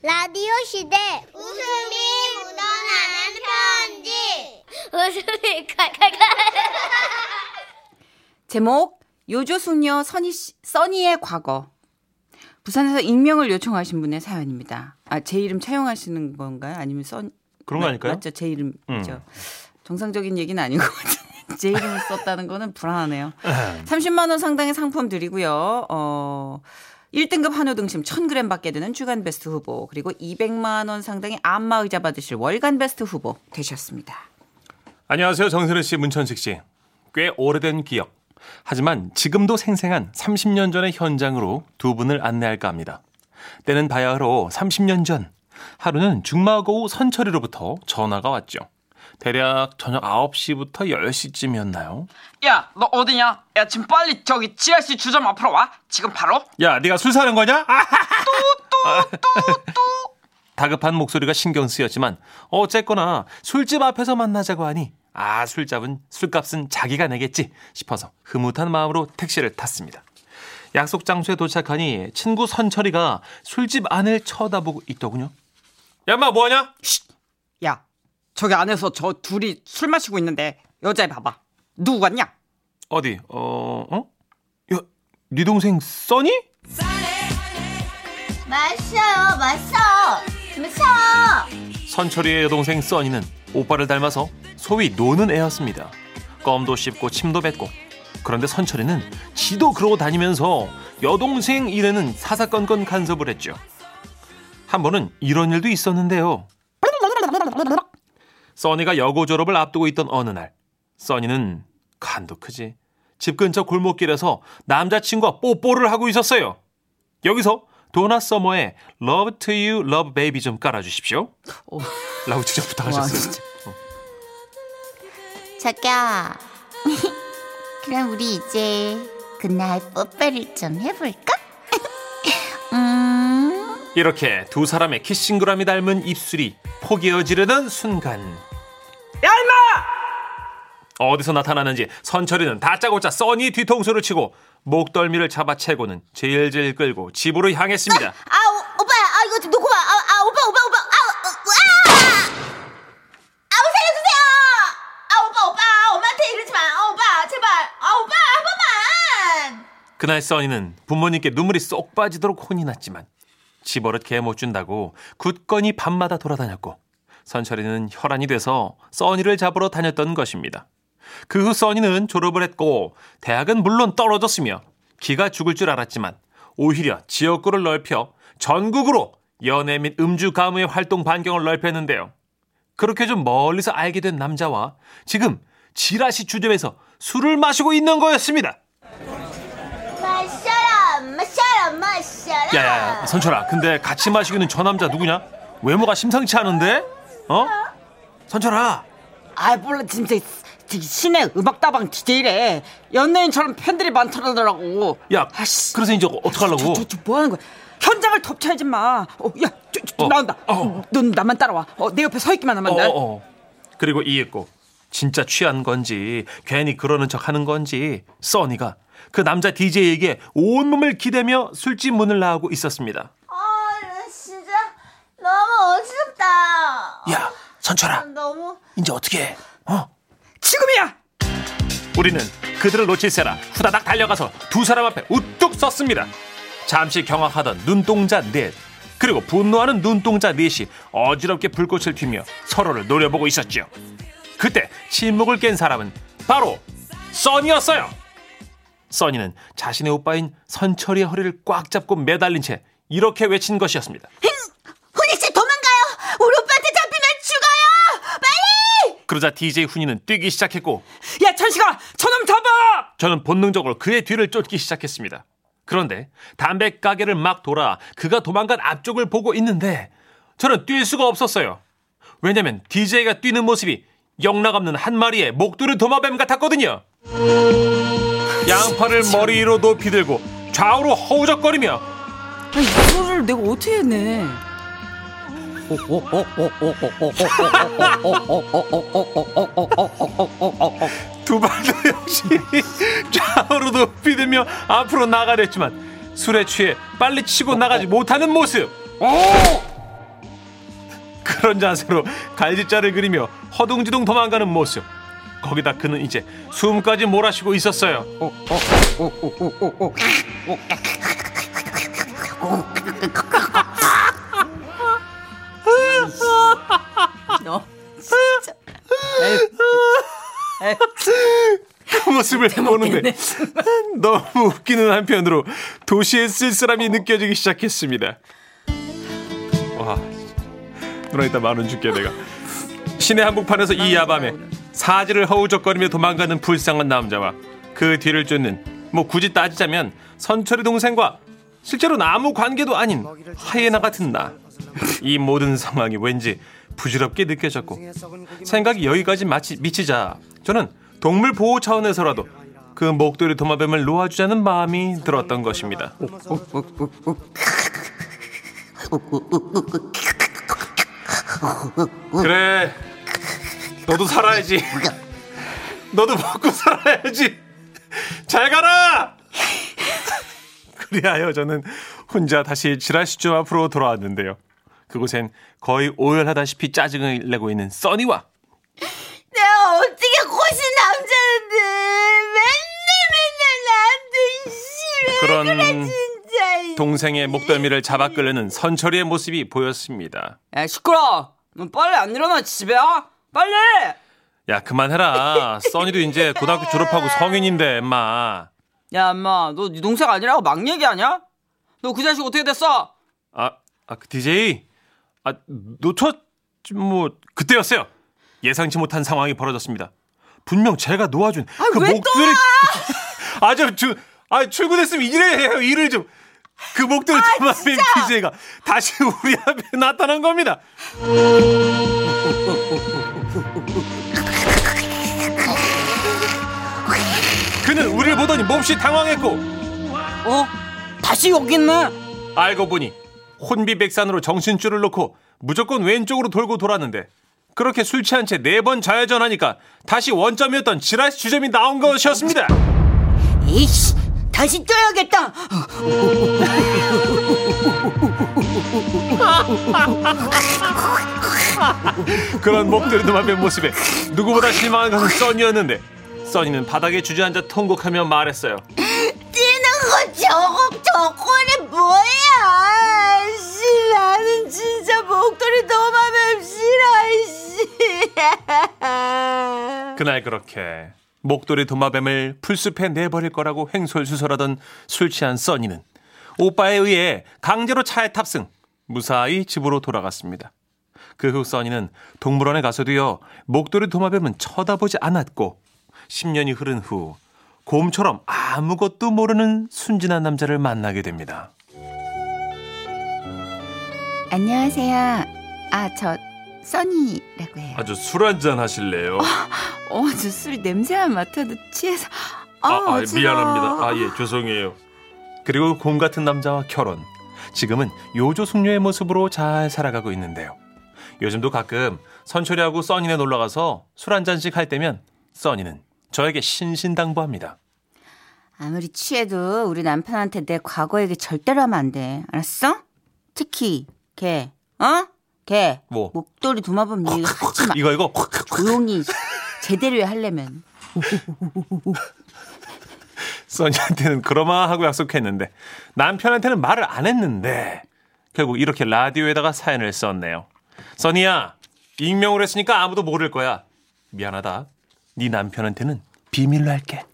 라디오 시대 웃음이 묻어나는 편지 웃음이 칼칼칼 제목 요조숙녀 선희 씨, 써니의 과거. 부산에서 익명을 요청하신 분의 사연입니다. 아, 제 이름 차용하시는 건가요? 아니면 써 그런 거 아닐까요? 맞죠, 제 이름이죠. 음. 정상적인 얘기는 아닌 것 같은데 제 이름을 썼다는 거는 불안하네요. 30만 원 상당의 상품 드리고요. 어 1등급 한우 등심 1000g 받게 되는 주간 베스트 후보 그리고 200만 원 상당의 안마 의자 받으실 월간 베스트 후보 되셨습니다. 안녕하세요. 정선혜 씨, 문천식 씨. 꽤 오래된 기억. 하지만 지금도 생생한 30년 전의 현장으로 두 분을 안내할까 합니다. 때는 바야흐로 30년 전 하루는 중마고우 선철이로부터 전화가 왔죠. 대략 저녁 9시부터 10시쯤이었나요? 야, 너 어디냐? 야, 지금 빨리 저기 지하씨 주점 앞으로 와. 지금 바로. 야, 네가 술 사는 거냐? 다급한 목소리가 신경 쓰였지만 어쨌거나 술집 앞에서 만나자고 하니 아 술잡은 술값은 자기가 내겠지 싶어서 흐뭇한 마음으로 택시를 탔습니다. 약속 장소에 도착하니 친구 선철이가 술집 안을 쳐다보고 있더군요. 야 마 뭐하냐? 야, 저기 안에서 저 둘이 술 마시고 있는데 여자애 봐봐. 누구 같냐? 어디? 어? 어? 야, 네 동생 써니? 마셔요 마셔 마셔 선철이의 여동생 써니는 오빠를 닮아서 소위 노는 애였습니다. 껌도 씹고 침도 뱉고. 그런데 선철이는 지도 그러고 다니면서 여동생 일에는 사사건건 간섭을 했죠. 한 번은 이런 일도 있었는데요. 써니가 여고 졸업을 앞두고 있던 어느 날, 써니는 간도 크지. 집 근처 골목길에서 남자친구와 뽀뽀를 하고 있었어요. 여기서 도나 서머의 Love to You, Love Baby 좀 깔아주십시오. 라고 진짜 부탁하셨어요. 자기야 그럼 우리 이제 그날 뽀뽀를 좀 해볼까? 음 이렇게 두 사람의 키싱그람이 닮은 입술이 포개어지려던 순간 야, 임마! 어디서 나타나는지 선철이는 다짜고짜 써니 뒤통수를 치고 목덜미를 잡아채고는 질질 끌고 집으로 향했습니다. 아, 오, 오빠야, 아, 이거 좀 놓고 봐. 아, 아, 오빠, 오빠, 오빠. 아, 어, 아! 아우, 살려주세요! 아, 오빠, 오빠. 엄마한테 이러지 마. 아, 오빠, 제발. 아, 오빠, 한 번만! 그날 써니는 부모님께 눈물이 쏙 빠지도록 혼이 났지만 집버릇 개 못 준다고 굳건히 밤마다 돌아다녔고 선철이는 혈안이 돼서 써니를 잡으러 다녔던 것입니다. 그 후 써니는 졸업을 했고 대학은 물론 떨어졌으며 기가 죽을 줄 알았지만 오히려 지역구를 넓혀 전국으로 연애 및 음주 가무의 활동 반경을 넓혔는데요. 그렇게 좀 멀리서 알게 된 남자와 지금 지라시 주점에서 술을 마시고 있는 거였습니다. 마셔라, 마셔라, 마셔라. 야야야 선철아 근데 같이 마시기는 저 남자 누구냐? 외모가 심상치 않은데? 어? 선철아 아, 몰라, 진짜. 시내 음악다방 DJ래. 연예인처럼 팬들이 많더라고. 야 아씨. 그래서 이제 어떡하려고 저, 저, 저, 뭐 하는 거야? 현장을 덮쳐야지 마. 어, 야, 저, 저, 어, 나온다. 어. 넌 나만 따라와. 어, 내 옆에 서 있기만 하면 돼. 어, 어, 어. 그리고 이윽고 진짜 취한 건지 괜히 그러는 척 하는 건지 써니가 그 남자 DJ에게 온몸을 기대며 술집 문을 나가고 있었습니다 무 어지럽다. 야 선철아 너무. 이제 어떻게 해? 어? 지금이야. 우리는 그들을 놓칠세라 후다닥 달려가서 두 사람 앞에 우뚝 섰습니다. 잠시 경악하던 눈동자 넷 그리고 분노하는 눈동자 넷이 어지럽게 불꽃을 튀며 서로를 노려보고 있었죠. 그때 침묵을 깬 사람은 바로 써니였어요. 써니는 자신의 오빠인 선철이의 허리를 꽉 잡고 매달린 채 이렇게 외친 것이었습니다. 훈이 씨 도망가요. 우리 오빠한테 잡히면 죽어요. 빨리. 그러자 DJ 훈이는 뛰기 시작했고 야, 천식아, 저놈 잡아. 저는 본능적으로 그의 뒤를 쫓기 시작했습니다. 그런데 담배 가게를 막 돌아 그가 도망간 앞쪽을 보고 있는데 저는 뛸 수가 없었어요. 왜냐면 DJ가 뛰는 모습이 영락없는 한 마리의 목도리 도마뱀 같았거든요. 양팔을 머리 위로 높이 들고 좌우로 허우적거리며 아니, 이 소리를 내가 어떻게 해내? 두 발도 역시 좌우로 높이 들며 앞으로 나가랬지만 술에 취해 빨리 치고 나가지 못하는 모습. 그런 자세로 갈짓자를 그리며 허둥지둥 도망가는 모습. 거기다 그는 이제 숨까지 몰아쉬고 있었어요. 너 진짜. 에이, 에이, 그 모습을 보는데 너무 웃기는 한편으로 도시의 쓸쓸함이 느껴지기 시작했습니다. 와, 누나 이따 만 원 줄게 내가. 시내 한복판에서 이 야밤에 사지를 허우적거리며 도망가는 불쌍한 남자와 그 뒤를 쫓는 뭐 굳이 따지자면 선철이 동생과 실제로는 아무 관계도 아닌 하이에나 같은 나. 이 모든 상황이 왠지 부질없게 느껴졌고 생각이 여기까지 마치 미치자 저는 동물 보호 차원에서라도 그 목도리 도마뱀을 놓아주자는 마음이 들었던 것입니다. 그래, 너도 살아야지. 너도 먹고 살아야지. 잘 가라. 그리하여 저는 혼자 다시 지라시점 앞으로 돌아왔는데요. 그곳엔 거의 오열하다시피 짜증을 내고 있는 써니와 내가 어떻게 고신 남자인데 맨날 맨날 나한테 씨왜 그런 진짜 동생의 목덜미를 잡아 끌려는 선철이의 모습이 보였습니다. 야 시끄러. 너 빨리 안 일어나 집에야? 빨리. 야 그만해라. 써니도 이제 고등학교 졸업하고 성인인데 엠마. 야 엄마 너네 동생 아니라고 막 얘기하냐? 너 그 자식 어떻게 됐어? 아, 아, 그 DJ. 아, 놓쳤, 뭐, 그때였어요. 예상치 못한 상황이 벌어졌습니다. 분명 제가 놓아준 그왜 목도리. 아, 저, 주, 아, 출근했으면 일을 해요, 일을 좀. 그 목도리 도마뱀 DJ가 다시 우리 앞에 나타난 겁니다. 그는 우리를 보더니 몹시 당황했고, 어? 다시 여기 있네. 알고 보니 혼비백산으로 정신줄을 놓고 무조건 왼쪽으로 돌고 돌았는데 그렇게 술 취한 채 네 번 좌회전하니까 다시 원점이었던 지라시 주점이 나온 것이었습니다. 이씨 다시 뛰어야겠다 그런 목도리 도마뱀 모습에 누구보다 실망한 것은 써니였는데 써니는 바닥에 주저앉아 통곡하며 말했어요. 뛰는 거 저거 저거는 뭐야 씨 나는 진짜 목도리 도마뱀 싫어 씨 그날 그렇게 목도리 도마뱀을 풀숲에 내버릴 거라고 횡설수설하던 술 취한 써니는 오빠에 의해 강제로 차에 탑승 무사히 집으로 돌아갔습니다. 그 후 써니는 동물원에 가서도요 목도리 도마뱀은 쳐다보지 않았고 10년이 흐른 후 곰처럼 아무것도 모르는 순진한 남자를 만나게 됩니다. 안녕하세요. 아, 저 써니라고 해요. 아주 술 한잔 하실래요? 어, 저 술 냄새만 맡아도 취해서. 아, 아, 아, 어지러워. 미안합니다. 아, 예, 죄송해요. 그리고 곰 같은 남자와 결혼. 지금은 요조 숙녀의 모습으로 잘 살아가고 있는데요. 요즘도 가끔 선철이하고 써니네 놀러 가서 술 한 잔씩 할 때면 써니는 저에게 신신당부합니다. 아무리 취해도 우리 남편한테 내 과거 얘기 절대로 하면 안 돼. 알았어? 특히 걔, 어? 걔 뭐? 목도리 도마뱀 얘기 하지 마. 이거 이거 조용히 제대로 해 하려면. 써니한테는 그러마 하고 약속했는데 남편한테는 말을 안 했는데 결국 이렇게 라디오에다가 사연을 썼네요. 써니야, 익명으로 했으니까 아무도 모를 거야. 미안하다. 네 남편한테는 비밀로 할게.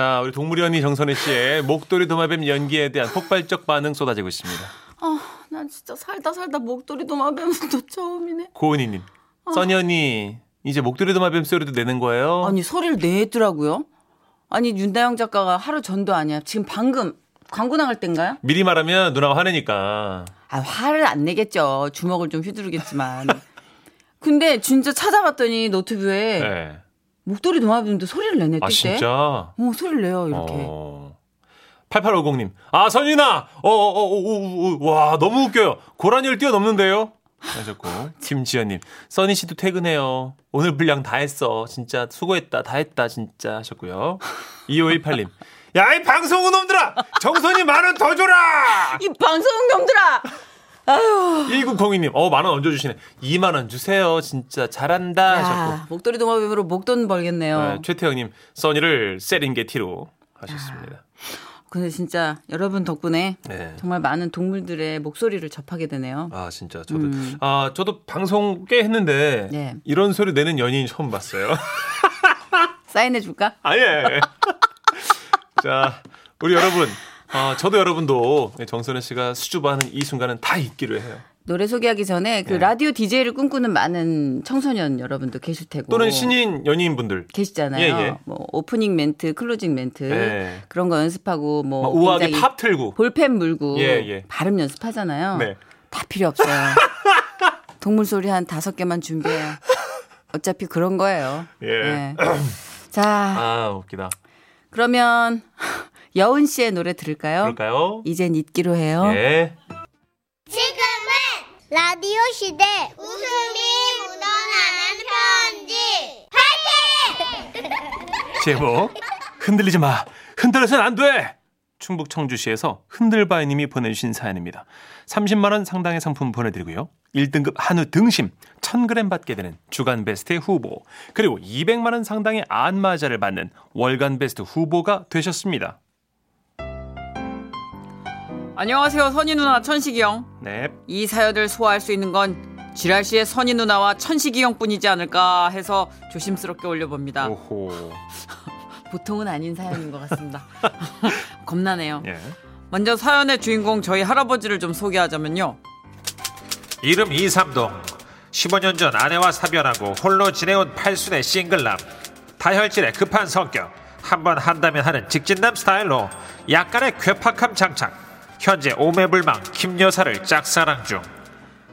자, 우리 동물이 언니 정선혜 씨의 목도리 도마뱀 연기에 대한 폭발적 반응 쏟아지고 있습니다. 아, 난 진짜 살다 살다 목도리 도마뱀은 또 처음이네. 고은이님, 써니 언니 이제 목도리 도마뱀 소리도 내는 거예요? 아니 소리를 내더라고요. 아니 윤다영 작가가 하루 전도 아니야. 지금 방금 광고 나갈 땐가요? 미리 말하면 누나가 화내니까. 아 화를 안 내겠죠. 주먹을 좀 휘두르겠지만. 근데 진짜 찾아봤더니 노트북에 네. 목도리 도마뱀도 소리를 내네 뜰아 때. 진짜? 어 소리를 내요 이렇게. 어. 8850님. 아, 선윤아! 어, 어, 어, 어, 어, 어, 와, 너무 웃겨요. 고라니를 뛰어넘는데요? 하셨고. 김지연님. 써니 씨도 퇴근해요. 오늘 분량 다 했어. 진짜 수고했다. 다 했다. 진짜 하셨고요. 2518님. 야, 이 방송은 놈들아! 정선이 만 원 더 줘라! 이 방송 놈들아. 1902님, 어, 만 원 얹어주시네. 2만 원 주세요. 진짜 잘한다. 하셨고. 야, 목도리 동화뱀으로 목돈 벌겠네요. 네, 최태영님, 써니를 세링게티로 하셨습니다. 근데 진짜 여러분 덕분에 네. 정말 많은 동물들의 목소리를 접하게 되네요. 아, 진짜. 저도, 아, 저도 방송 꽤 했는데, 네. 이런 소리 내는 연예인 처음 봤어요. 사인해 줄까? 아 예. 자, 우리 여러분. 아, 저도 여러분도 정선희 씨가 수줍어하는 이 순간은 다 잊기로 해요. 노래 소개하기 전에 그 네. 라디오 DJ를 꿈꾸는 많은 청소년 여러분도 계실 테고 또는 신인 연예인분들. 계시잖아요. 예, 예. 뭐 오프닝 멘트, closing 멘트 예. 그런 거 연습하고 뭐막 우아하게 팝 틀고. 볼펜 물고 예, 예. 발음 연습하잖아요. 네. 다 필요 없어요. 동물 소리 한 다섯 개만 준비해요. 어차피 그런 거예요. 예. 자, 아, 웃기다. 그러면 여은 씨의 노래 들을까요? 그럴까요? 이젠 잊기로 해요. 예. 지금은 라디오 시대 웃음이 묻어나는 편지 파이팅! 제목 흔들리지 마 흔들어서는 안돼 충북 청주시에서 흔들바이님이 보내주신 사연입니다 30만 원 상당의 상품 보내드리고요 1등급 한우 등심 1000g 받게 되는 주간 베스트 후보 그리고 200만 원 상당의 안마자를 받는 월간 베스트 후보가 되셨습니다 안녕하세요, 선희 누나 천식이 형. 네 이 사연을 소화할 수 있는 건 지랄 씨의 선희 누나와 천식이 형뿐이지 않을까 해서 조심스럽게 올려봅니다. 오호 보통은 아닌 사연인 것 같습니다. 겁나네요. 예. 먼저 사연의 주인공 저희 할아버지를 좀 소개하자면요. 이름 이삼동 15년 전 아내와 사별하고 홀로 지내온 팔순의 싱글남 다혈질의 급한 성격 한 번 한다면 하는 직진남 스타일로 약간의 괴팍함 장착 현재 오매불망 김여사를 짝사랑 중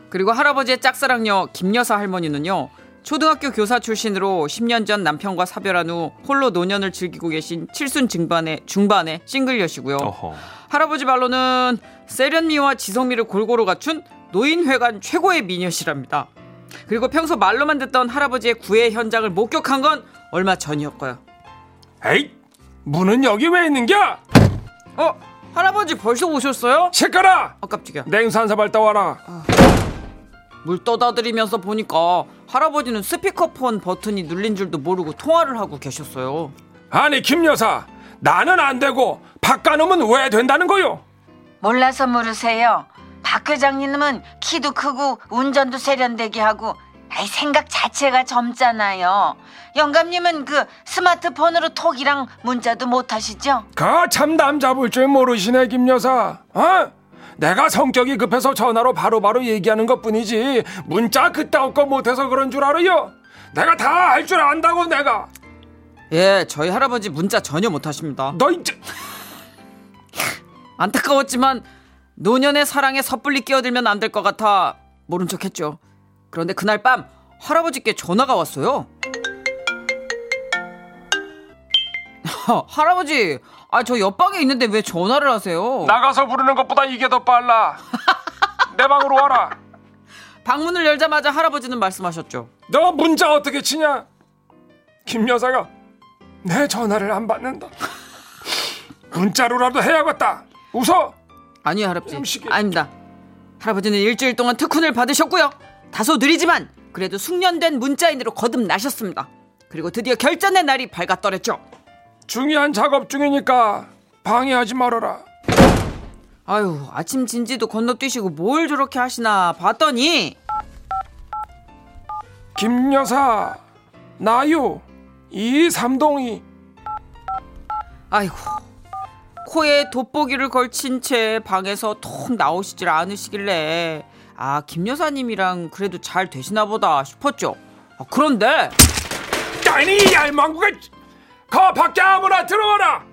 그리고 할아버지의 짝사랑녀 김여사 할머니는요. 초등학교 교사 출신으로 10년 전 남편과 사별한 후 홀로 노년을 즐기고 계신 칠순 중반의 중반의 싱글녀시고요. 어허 할아버지 말로는 세련미와 지성미를 골고루 갖춘 노인회관 최고의 미녀시랍니다. 그리고 평소 말로만 듣던 할아버지의 구애 현장을 목격한 건 얼마 전이었고요. 에이, 문은 여기 왜 있는겨? 어? 할아버지 벌써 오셨어요? 시끄러! 아 깜짝이야. 냉수 한 사발 떠와라. 물 떠다 드리면서 보니까 할아버지는 스피커폰 버튼이 눌린 줄도 모르고 통화를 하고 계셨어요. 아니 김 여사, 나는 안 되고 박가놈은 왜 된다는 거요? 몰라서 물으세요. 박 회장님은 키도 크고 운전도 세련되게 하고 아이 생각 자체가 젊잖아요. 영감님은 그 스마트폰으로 톡이랑 문자도 못 하시죠? 남자 볼 줄 모르시네 김 여사. 어? 내가 성격이 급해서 전화로 바로바로 얘기하는 것뿐이지 문자 그따위 거 못해서 그런 줄 알아요? 내가 다할줄 안다고 내가. 예, 저희 할아버지 문자 전혀 못 하십니다. 너 이제 안타까웠지만 노년의 사랑에 섣불리 끼어들면 안 될 것 같아 모른 척했죠. 그런데 그날 밤 할아버지께 전화가 왔어요. 할아버지, 아 저 옆방에 있는데 왜 전화를 하세요? 나가서 부르는 것보다 이게 더 빨라. 내 방으로 와라. 방문을 열자마자 할아버지는 말씀하셨죠. 너 문자 어떻게 치냐? 김 여사가 내 전화를 안 받는다. 문자로라도 해야겠다. 웃어. 아니요, 할아버지. 음식이- 아닙니다. 할아버지는 일주일 동안 특훈을 받으셨고요. 다소 느리지만 그래도 숙련된 문자인으로 거듭나셨습니다. 그리고 드디어 결전의 날이 밝았더랬죠. 중요한 작업 중이니까 방해하지 말아라. 아유, 아침 진지도 건너뛰시고 뭘 저렇게 하시나 봤더니 김 여사, 나요. 이 삼동이 아이고 코에 돋보기를 걸친 채 방에서 통 나오시질 않으시길래 아 김 여사님이랑 그래도 잘 되시나 보다 싶었죠. 아, 그런데 아니 이 할망구가 거 밖에 아무나 들어와라.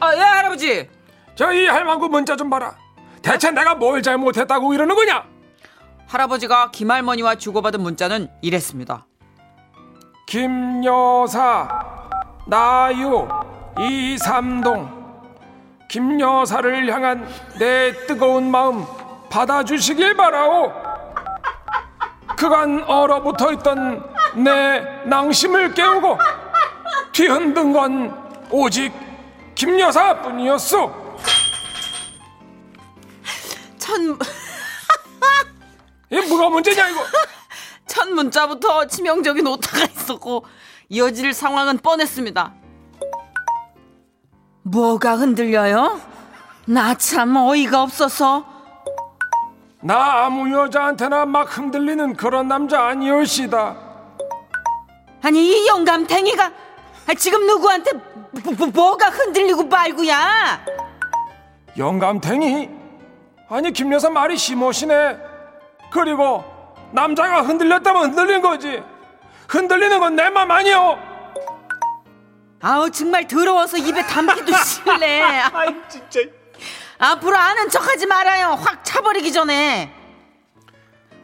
아 예 할아버지 저 이 할망구 문자 좀 봐라. 대체 내가 뭘 잘못했다고 이러는 거냐? 할아버지가 김할머니와 주고받은 문자는 이랬습니다. 김 여사, 나요. 이 삼동. 김 여사를 향한 내 뜨거운 마음 받아주시길 바라오. 그간 얼어붙어 있던 내 낭심을 깨우고 뒤흔든 건 오직 김 여사뿐이었어. 첫, 이게 뭐가 문제냐 이거? 첫 문자부터 치명적인 오타가 있었고 이어질 상황은 뻔했습니다. 뭐가 흔들려요? 나 참 어이가 없어서 나 아무 여자한테나 막 흔들리는 그런 남자 아니올시다. 아니 이 영감탱이가 아, 지금 누구한테 뭐, 뭐, 뭐가 흔들리고 말고야 영감탱이? 아니 김 여사 말이 심오시네. 그리고 남자가 흔들렸다면 흔들린 거지. 흔들리는 건 내 맘 아니오. 아우 정말 더러워서 입에 담기도 싫네 아이 진짜 앞으로 아는 척하지 말아요 확 차버리기 전에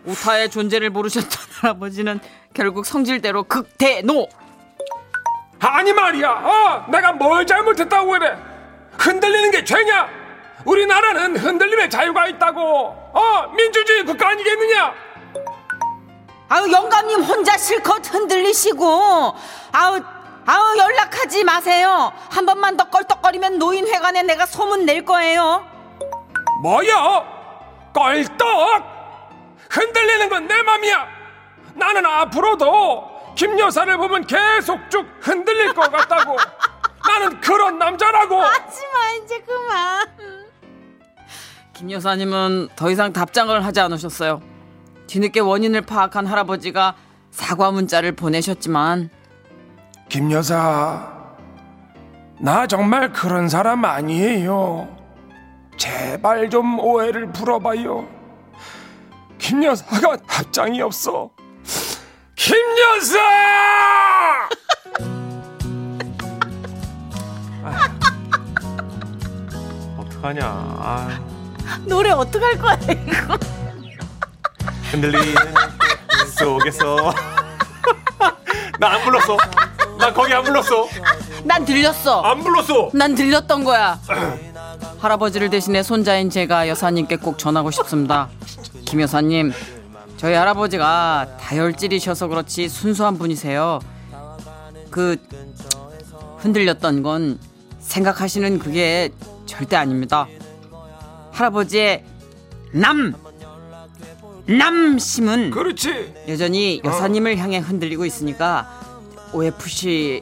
오타의 존재를 모르셨던 할아버지는 결국 성질대로 극대노 아니 말이야. 어, 내가 뭘 잘못했다고 그래? 흔들리는 게 죄냐? 우리나라는 흔들림의 자유가 있다고. 어, 민주주의 국가 아니겠느냐? 아유 영감님 혼자 실컷 흔들리시고 아우 아우 연락하지 마세요 한 번만 더 껄떡거리면 노인회관에 내가 소문 낼 거예요 뭐야? 껄떡? 흔들리는 건 내 맘이야. 나는 앞으로도 김 여사를 보면 계속 쭉 흔들릴 것 같다고. 나는 그런 남자라고. 하지마 이제 그만 김 여사님은 더 이상 답장을 하지 않으셨어요 뒤늦게 원인을 파악한 할아버지가 사과 문자를 보내셨지만 김 여사, 나 정말 그런 사람 아니에요. 제발 좀 오해를 풀어봐요. 김 여사가 답장이 없어. 김 여사! 어떡하냐. 아, 노래 어떡할 거야 이거 흔들리는 속에서. 나 안 불렀어. 나 거기 안 불렀어. 난 들렸어 안 불렀어. 난 들렸던 거야. 할아버지를 대신해 손자인 제가 여사님께 꼭 전하고 싶습니다. 김 여사님, 저희 할아버지가 다혈질이셔서 그렇지 순수한 분이세요. 그 흔들렸던 건 생각하시는 그게 절대 아닙니다. 할아버지의 남 남심은 그렇지. 여전히 여사님을 향해 흔들리고 있으니까 오해 푸시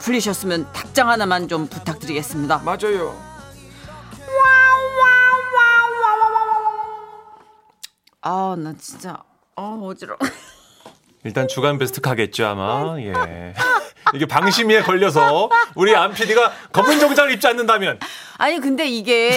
풀리셨으면 답장 하나만 좀 부탁드리겠습니다. 맞아요. 아, 나 진짜 아 어지러. 워 일단 주간 베스트 가겠죠 아마. 예. 이게 방심위에 걸려서 우리 안 PD가 검은 정장을 입지 않는다면 아니 근데 이게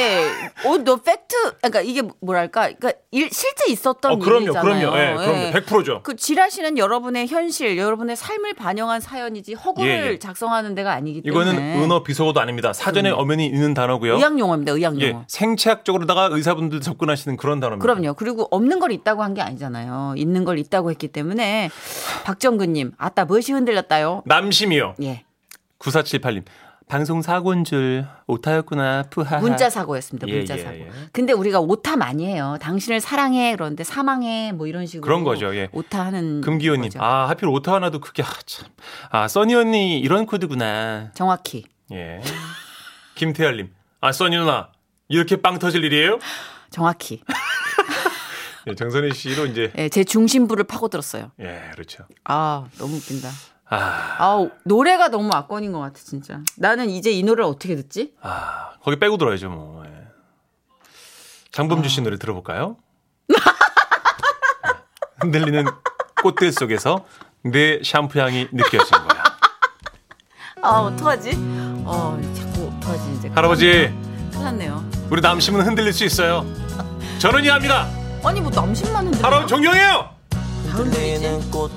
어너 팩트 그러니까 이게 뭐랄까 그러니까 일, 실제 있었던 어, 그럼요, 일이잖아요. 그럼요. 예, 그럼요. 100%죠. 그 지라시는 여러분의 현실, 여러분의 삶을 반영한 사연이지 허구를 예, 예. 작성하는 데가 아니기 때문에 이거는 은어 비속어도 아닙니다. 사전에 엄연히 있는 단어고요. 의학 용어입니다. 의학 예, 용어. 생체학적으로다가 의사분들 접근하시는 그런 단어입니다. 그럼요. 그리고 없는 걸 있다고 한 게 아니잖아요. 있는 걸 있다고 했기 때문에 박정근님, 아따 무엇이 흔들렸다요? 남심이요. 예, 9478님. 방송 사고인 줄 오타였구나. 푸하. 문자 사고였습니다. 예, 문자 예, 사고. 예. 근데 우리가 오타 많이 해요. 당신을 사랑해 그런데 사망해 뭐 이런 식으로 그런 거죠, 예. 오타하는 금기호님. 아 하필 오타 하나도 그게 아, 참. 아 써니 언니 이런 코드구나. 정확히 예. 김태열님. 아 써니 누나 이렇게 빵 터질 일이에요? 정확히 예, 정선희 씨로 이제 예, 제 중심부를 파고들었어요. 예 그렇죠. 아 너무 웃긴다. 아, 아 노래가 너무 악권인 것 같아 진짜. 나는 이제 이 노래를 어떻게 듣지? 아 거기 빼고 들어야죠 뭐. 예. 장범주 씨 노래 들어볼까요? 흔들리는 꽃들 속에서 내 샴푸 향이 느껴진 거야. 아 어떡하지? 어 자꾸 어떡하지 이제. 할아버지 큰일 났네요. 우리 남심은 흔들릴 수 있어요. 저는 이해합니다. 아니 뭐 남신만 흔들려. 할아버지 존경해요. 다 흔들리지.